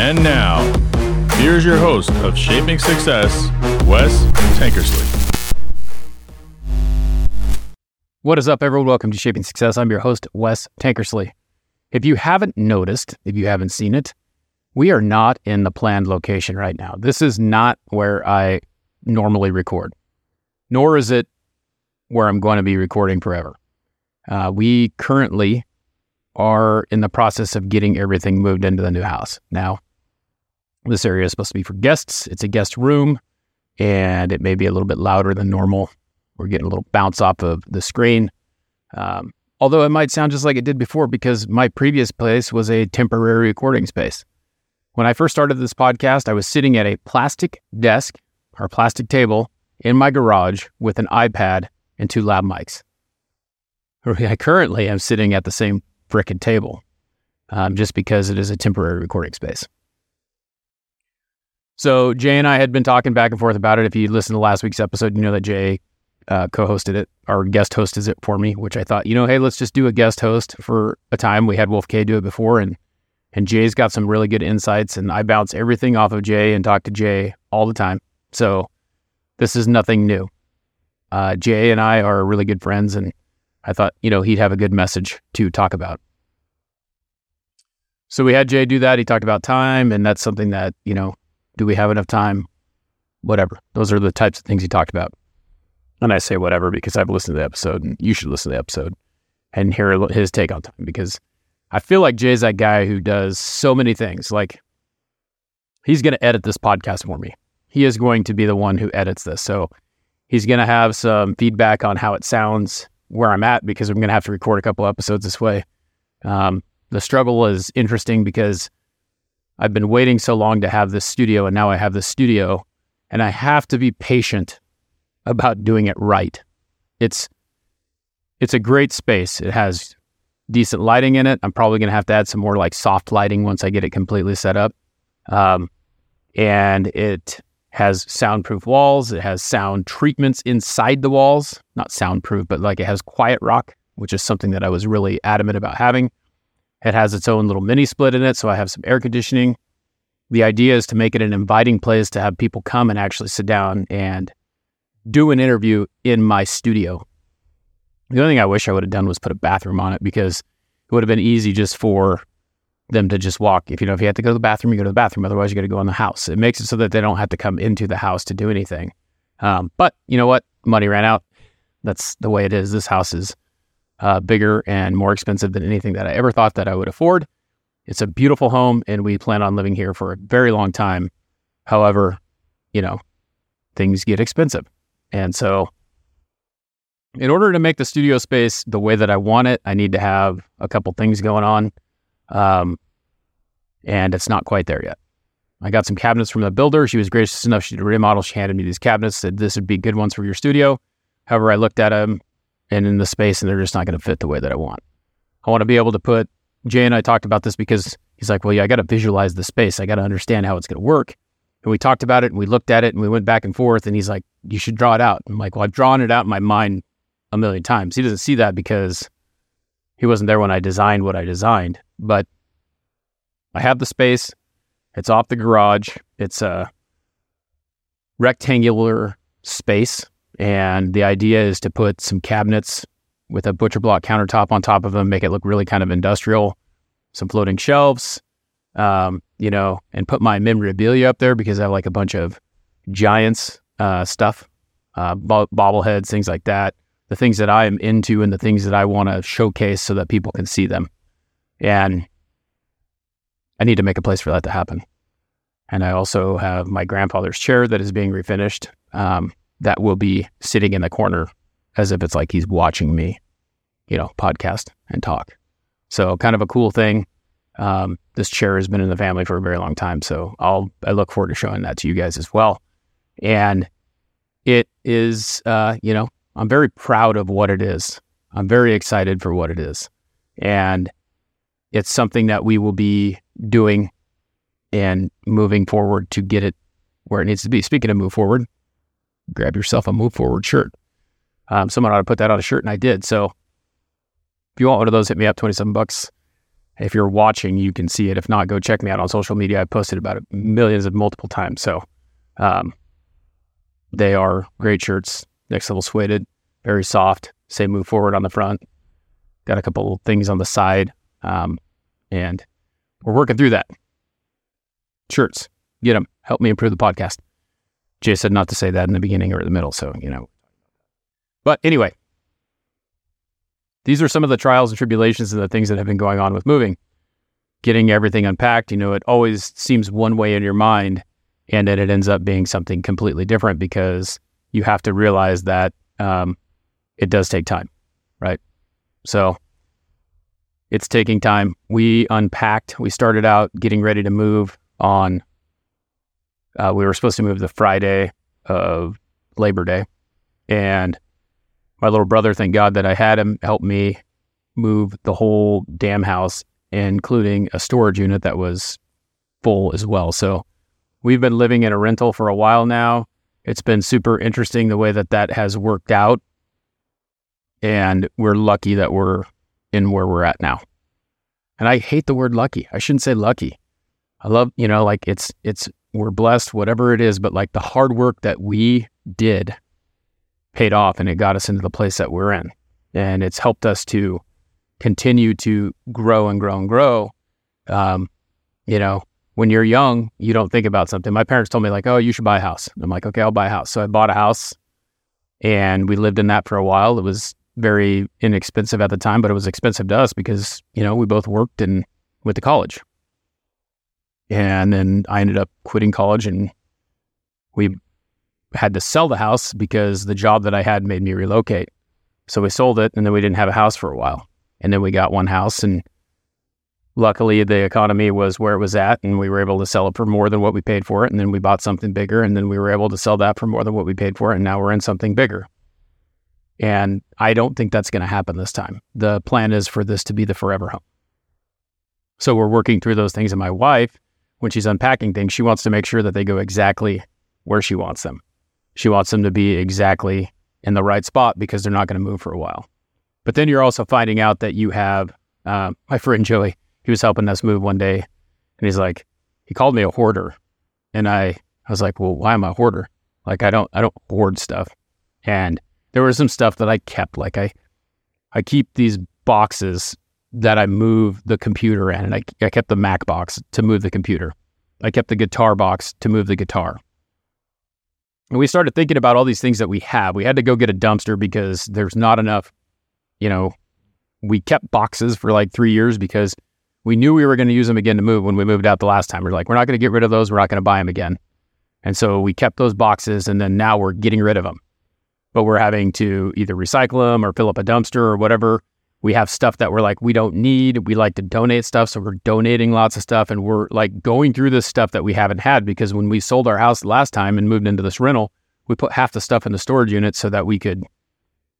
And now, here's your host of Shaping Success, Wes Tankersley. What is up, everyone? Welcome to Shaping Success. I'm your host, Wes Tankersley. If you haven't noticed, if you haven't seen it, we are not in the planned location right now. This is not where I normally record, nor is it where I'm going to be recording forever. Uh, we currently are in the process of getting everything moved into the new house. Now, this area is supposed to be for guests. It's a guest room, and it may be a little bit louder than normal. We're getting a little bounce off of the screen. Um, although it might sound just like it did before because my previous place was a temporary recording space. When I first started this podcast, I was sitting at a plastic desk or plastic table in my garage with an iPad and two lav mics. I currently am sitting at the same frickin' table um, just because it is a temporary recording space. So Jay and I had been talking back and forth about it. If you listened to last week's episode, you know that Jay uh, co-hosted it or guest hosted it for me, which I thought, you know, hey, let's just do a guest host for a time. We had Wolf K do it before, and and Jay's got some really good insights, and I bounce everything off of Jay and talk to Jay all the time. So this is nothing new. Uh, Jay and I are really good friends, and I thought, you know, he'd have a good message to talk about. So we had Jay do that. He talked about time, and that's something that, you know, do we have enough time? Whatever. Those are the types of things he talked about. And I say whatever because I've listened to the episode, and you should listen to the episode and hear his take on time because I feel like Jay's that guy who does so many things. Like, he's going to edit this podcast for me. He is going to be the one who edits this. So he's going to have some feedback on how it sounds where I'm at because I'm going to have to record a couple episodes this way. Um, the struggle is interesting because I've been waiting so long to have this studio, and now I have this studio, and I have to be patient about doing it right. It's it's a great space. It has decent lighting in it. I'm probably going to have to add some more like soft lighting once I get it completely set up. Um, and it has soundproof walls. It has sound treatments inside the walls, not soundproof, but like it has quiet rock, which is something that I was really adamant about having. It has its own little mini split in it, so I have some air conditioning. The idea is to make it an inviting place to have people come and actually sit down and do an interview in my studio. The only thing I wish I would have done was put a bathroom on it because it would have been easy just for them to just walk. If you know, if you have to go to the bathroom, you go to the bathroom. Otherwise, you got to go in the house. It makes it so that they don't have to come into the house to do anything. Um, but you know what? Money ran out. That's the way it is. This house is uh, bigger and more expensive than anything that I ever thought that I would afford. It's a beautiful home, and we plan on living here for a very long time. However, you know, things get expensive, and so in order to make the studio space the way that I want it, I need to have a couple things going on. Um, and it's not quite there yet. I got some cabinets from the builder. She was gracious enough. She did a remodel. She handed me these cabinets, said this would be good ones for your studio. However, I looked at them and in the space, and they're just not going to fit the way that I want. I want to be able to put, Jay and I talked about this because he's like, well, yeah, I got to visualize the space. I got to understand how it's going to work. And we talked about it and we looked at it and we went back and forth. And he's like, you should draw it out. I'm like, well, I've drawn it out in my mind a million times. He doesn't see that because he wasn't there when I designed what I designed. But I have the space. It's off the garage. It's a rectangular space. And the idea is to put some cabinets with a butcher block countertop on top of them, make it look really kind of industrial, some floating shelves, um, you know, and put my memorabilia up there because I have like a bunch of giants uh, stuff, uh, bo- bobbleheads, things like that the things that I am into and the things that I want to showcase so that people can see them. And I need to make a place for that to happen. And I also have my grandfather's chair that is being refinished um, that will be sitting in the corner as if it's like he's watching me, you know, podcast and talk. So kind of a cool thing. Um, this chair has been in the family for a very long time, so I'll I look forward to showing that to you guys as well. And it is, uh, you know, I'm very proud of what it is. I'm very excited for what it is. And it's something that we will be doing and moving forward to get it where it needs to be. Speaking of move forward, grab yourself a move forward shirt. Um, someone ought to put that on a shirt, and I did. So if you want one of those, hit me up, 27 bucks. If you're watching, you can see it. If not, go check me out on social media. I posted about it millions of multiple times. So um, they are great shirts, next level suede, very soft. Say move forward on the front. Got a couple little things on the side. Um, and we're working through that. Shirts, get them. Help me improve the podcast. Jay said not to say that in the beginning or the middle. So, you know. But anyway, these are some of the trials and tribulations and the things that have been going on with moving. Getting everything unpacked, you know, it always seems one way in your mind, and then it ends up being something completely different because you have to realize that um, it does take time, right? So it's taking time. We unpacked. We started out getting ready to move on. Uh, we were supposed to move the Friday of Labor Day, and my little brother, thank God that I had him help me move the whole damn house, including a storage unit that was full as well. So we've been living in a rental for a while now. It's been super interesting the way that that has worked out. And we're lucky that we're in where we're at now. And I hate the word lucky. I shouldn't say lucky. I love, you know, like it's, it's, we're blessed, whatever it is, but like the hard work that we did paid off and it got us into the place that we're in. And it's helped us to continue to grow and grow and grow. Um, you know, when you're young, you don't think about something. My parents told me, like, oh, you should buy a house. I'm like, okay, I'll buy a house. So I bought a house and we lived in that for a while. It was very inexpensive at the time, but it was expensive to us because, you know, we both worked and went to college. And then I ended up quitting college and we had to sell the house because the job that I had made me relocate. So we sold it and then we didn't have a house for a while. And then we got one house and luckily the economy was where it was at and we were able to sell it for more than what we paid for it and then we bought something bigger and then we were able to sell that for more than what we paid for it and now we're in something bigger. And I don't think that's going to happen this time. The plan is for this to be the forever home. So we're working through those things and my wife when she's unpacking things, she wants to make sure that they go exactly where she wants them. She wants them to be exactly in the right spot because they're not going to move for a while. But then you're also finding out that you have uh, my friend Joey. He was helping us move one day, and he's like, he called me a hoarder, and I, I was like, well, why am I a hoarder? Like I don't, I don't hoard stuff. And there was some stuff that I kept. Like I, I keep these boxes that I move the computer in, and I, I kept the Mac box to move the computer. I kept the guitar box to move the guitar. And we started thinking about all these things that we have. We had to go get a dumpster because there's not enough, you know, we kept boxes for like three years because we knew we were going to use them again to move when we moved out the last time. We are like, we're not going to get rid of those. We're not going to buy them again. And so we kept those boxes and then now we're getting rid of them. But we're having to either recycle them or fill up a dumpster or whatever we have stuff that we're like we don't need. We like to donate stuff so we're donating lots of stuff and we're like going through this stuff that we haven't had because when we sold our house last time and moved into this rental we put half the stuff in the storage unit so that we could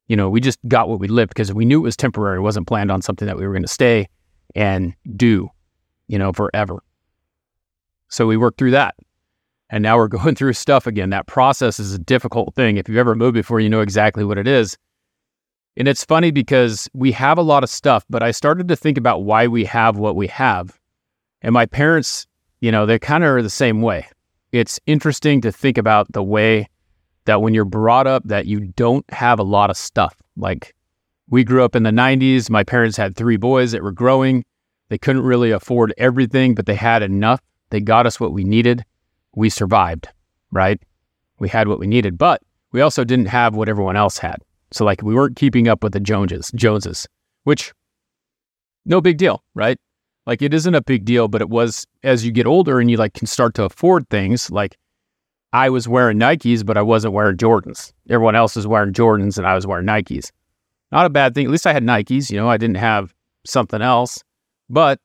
you know we just got what we lived because we knew it was temporary. It wasn't planned on something that we were going to stay and do you know forever. So we worked through that and now we're going through stuff again. That process is a difficult thing. If you've ever moved before you know exactly what it is and it's funny because we have a lot of stuff, but I started to think about why we have what we have. And my parents, you know, they kind of are the same way. It's interesting to think about the way that when you're brought up that you don't have a lot of stuff. Like we grew up in the 90s, my parents had three boys that were growing. They couldn't really afford everything, but they had enough. They got us what we needed. We survived, right? We had what we needed, but we also didn't have what everyone else had. So like we weren't keeping up with the Joneses, Joneses, which no big deal, right? Like it isn't a big deal, but it was as you get older and you like can start to afford things. Like I was wearing Nikes, but I wasn't wearing Jordans. Everyone else was wearing Jordans and I was wearing Nikes. Not a bad thing. At least I had Nikes, you know, I didn't have something else, but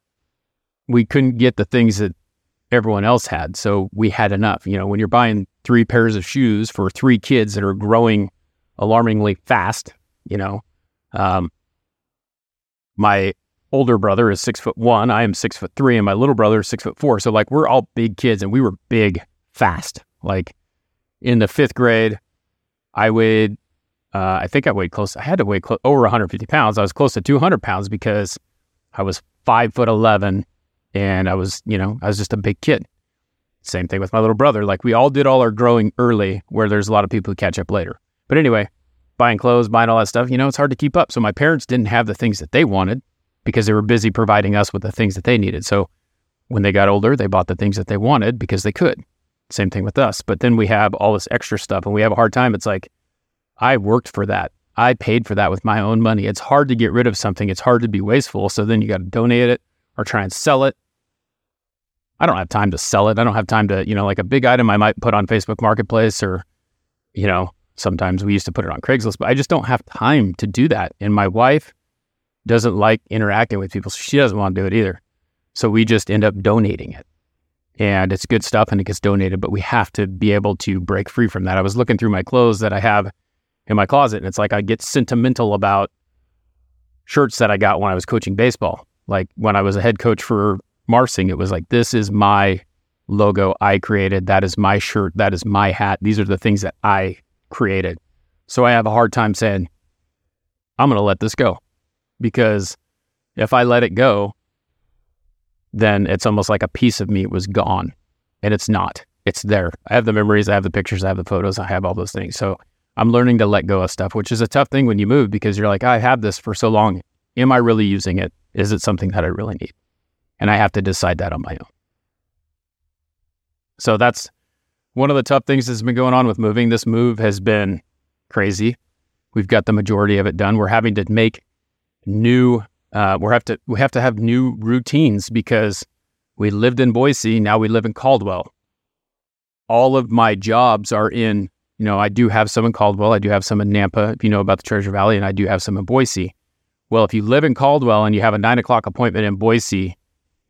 we couldn't get the things that everyone else had. So we had enough. You know, when you're buying three pairs of shoes for three kids that are growing alarmingly fast. You know, um, my older brother is six foot one. I am six foot three, and my little brother is six foot four. So like we're all big kids, and we were big fast. Like in the fifth grade, I weighed. Uh, I think I weighed close. I had to weigh clo- over 150 pounds. I was close to 200 pounds because I was five foot 11 and I was, you know, I was just a big kid. Same thing with my little brother. Like we all did all our growing early where there's a lot of people who catch up later. But anyway, buying clothes, buying all that stuff, you know, it's hard to keep up. So my parents didn't have the things that they wanted because they were busy providing us with the things that they needed. So when they got older, they bought the things that they wanted because they could. Same thing with us. But then we have all this extra stuff and we have a hard time. It's like, I worked for that. I paid for that with my own money. It's hard to get rid of something. It's hard to be wasteful. So then you got to donate it or try and sell it. I don't have time to sell it. I don't have time to, you know, like a big item I might put on Facebook Marketplace or, you know, sometimes we used to put it on Craigslist, but I just don't have time to do that. And my wife doesn't like interacting with people. So she doesn't want to do it either. So we just end up donating it. And it's good stuff and it gets donated, but we have to be able to break free from that. I was looking through my clothes that I have in my closet. And it's like I get sentimental about shirts that I got when I was coaching baseball. Like when I was a head coach for Marsing, it was like, this is my logo I created. That is my shirt. That is my hat. These are the things that I created. So I have a hard time saying, I'm going to let this go because if I let it go, then it's almost like a piece of me was gone and it's not. It's there. I have the memories, I have the pictures, I have the photos, I have all those things. So I'm learning to let go of stuff, which is a tough thing when you move because you're like, I have this for so long. Am I really using it? Is it something that I really need? And I have to decide that on my own. So that's one of the tough things that's been going on with moving. This move has been crazy. We've got the majority of it done. We're having to make new uh, we have to we have to have new routines because we lived in Boise, now we live in Caldwell. All of my jobs are in you know, I do have some in Caldwell, I do have some in Nampa, if you know about the Treasure Valley, and I do have some in Boise. Well, if you live in Caldwell and you have a nine o'clock appointment in Boise,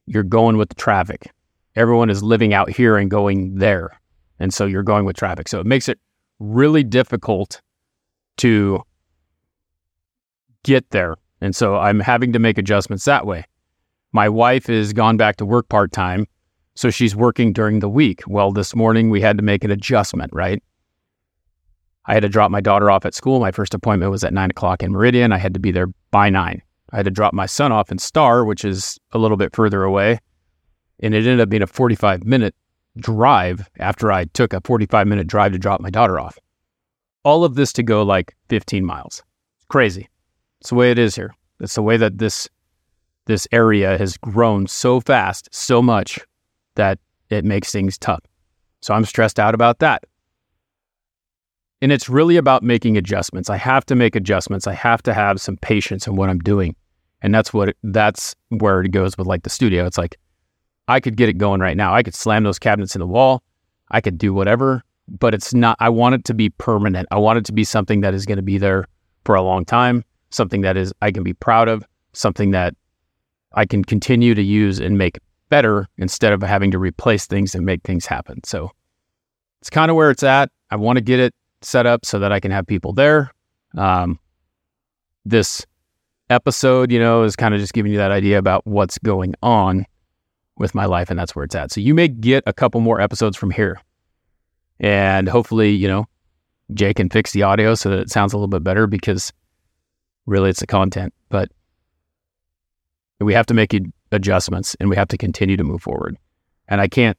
you're going with the traffic. Everyone is living out here and going there. And so you're going with traffic. So it makes it really difficult to get there. And so I'm having to make adjustments that way. My wife is gone back to work part time. So she's working during the week. Well, this morning we had to make an adjustment, right? I had to drop my daughter off at school. My first appointment was at nine o'clock in Meridian. I had to be there by nine. I had to drop my son off in Star, which is a little bit further away. And it ended up being a 45 minute drive after I took a 45 minute drive to drop my daughter off. All of this to go like 15 miles. It's crazy. It's the way it is here. It's the way that this this area has grown so fast, so much that it makes things tough. So I'm stressed out about that. And it's really about making adjustments. I have to make adjustments. I have to have some patience in what I'm doing. And that's what that's where it goes with like the studio. It's like I could get it going right now. I could slam those cabinets in the wall. I could do whatever, but it's not I want it to be permanent. I want it to be something that is going to be there for a long time, something that is I can be proud of, something that I can continue to use and make better instead of having to replace things and make things happen. So it's kind of where it's at. I want to get it set up so that I can have people there. Um, this episode, you know, is kind of just giving you that idea about what's going on with my life, and that's where it's at. So you may get a couple more episodes from here, and hopefully, you know, Jay can fix the audio so that it sounds a little bit better because really it's the content, but we have to make adjustments and we have to continue to move forward. And I can't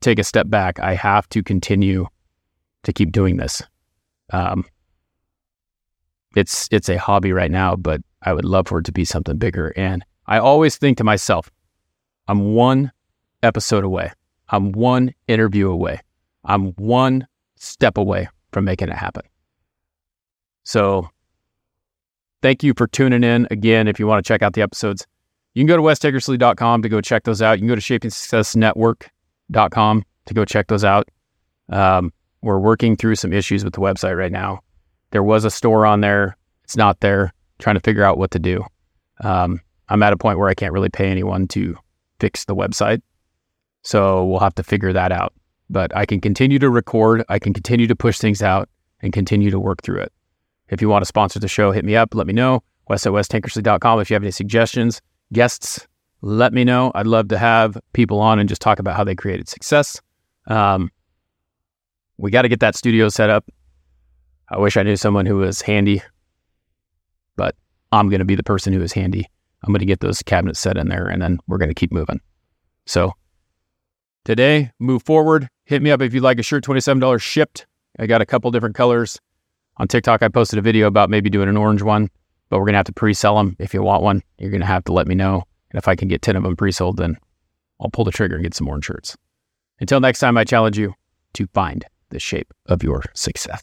take a step back. I have to continue to keep doing this. Um, it's it's a hobby right now, but I would love for it to be something bigger. And I always think to myself, I'm one episode away. I'm one interview away. I'm one step away from making it happen. So thank you for tuning in. Again, if you want to check out the episodes, you can go to westankersley.com to go check those out. You can go to shapingsuccessnetwork.com to go check those out. Um, we're working through some issues with the website right now. There was a store on there. It's not there. Trying to figure out what to do. Um, I'm at a point where I can't really pay anyone to fix the website. So we'll have to figure that out. But I can continue to record. I can continue to push things out and continue to work through it. If you want to sponsor the show, hit me up. Let me know. Wes at westankersley.com. If you have any suggestions, guests, let me know. I'd love to have people on and just talk about how they created success. Um, we got to get that studio set up. I wish I knew someone who was handy, but I'm going to be the person who is handy I'm going to get those cabinets set in there and then we're going to keep moving. So today, move forward. Hit me up if you'd like a shirt, $27 shipped. I got a couple different colors. On TikTok, I posted a video about maybe doing an orange one, but we're going to have to pre sell them. If you want one, you're going to have to let me know. And if I can get 10 of them pre sold, then I'll pull the trigger and get some orange shirts. Until next time, I challenge you to find the shape of your success.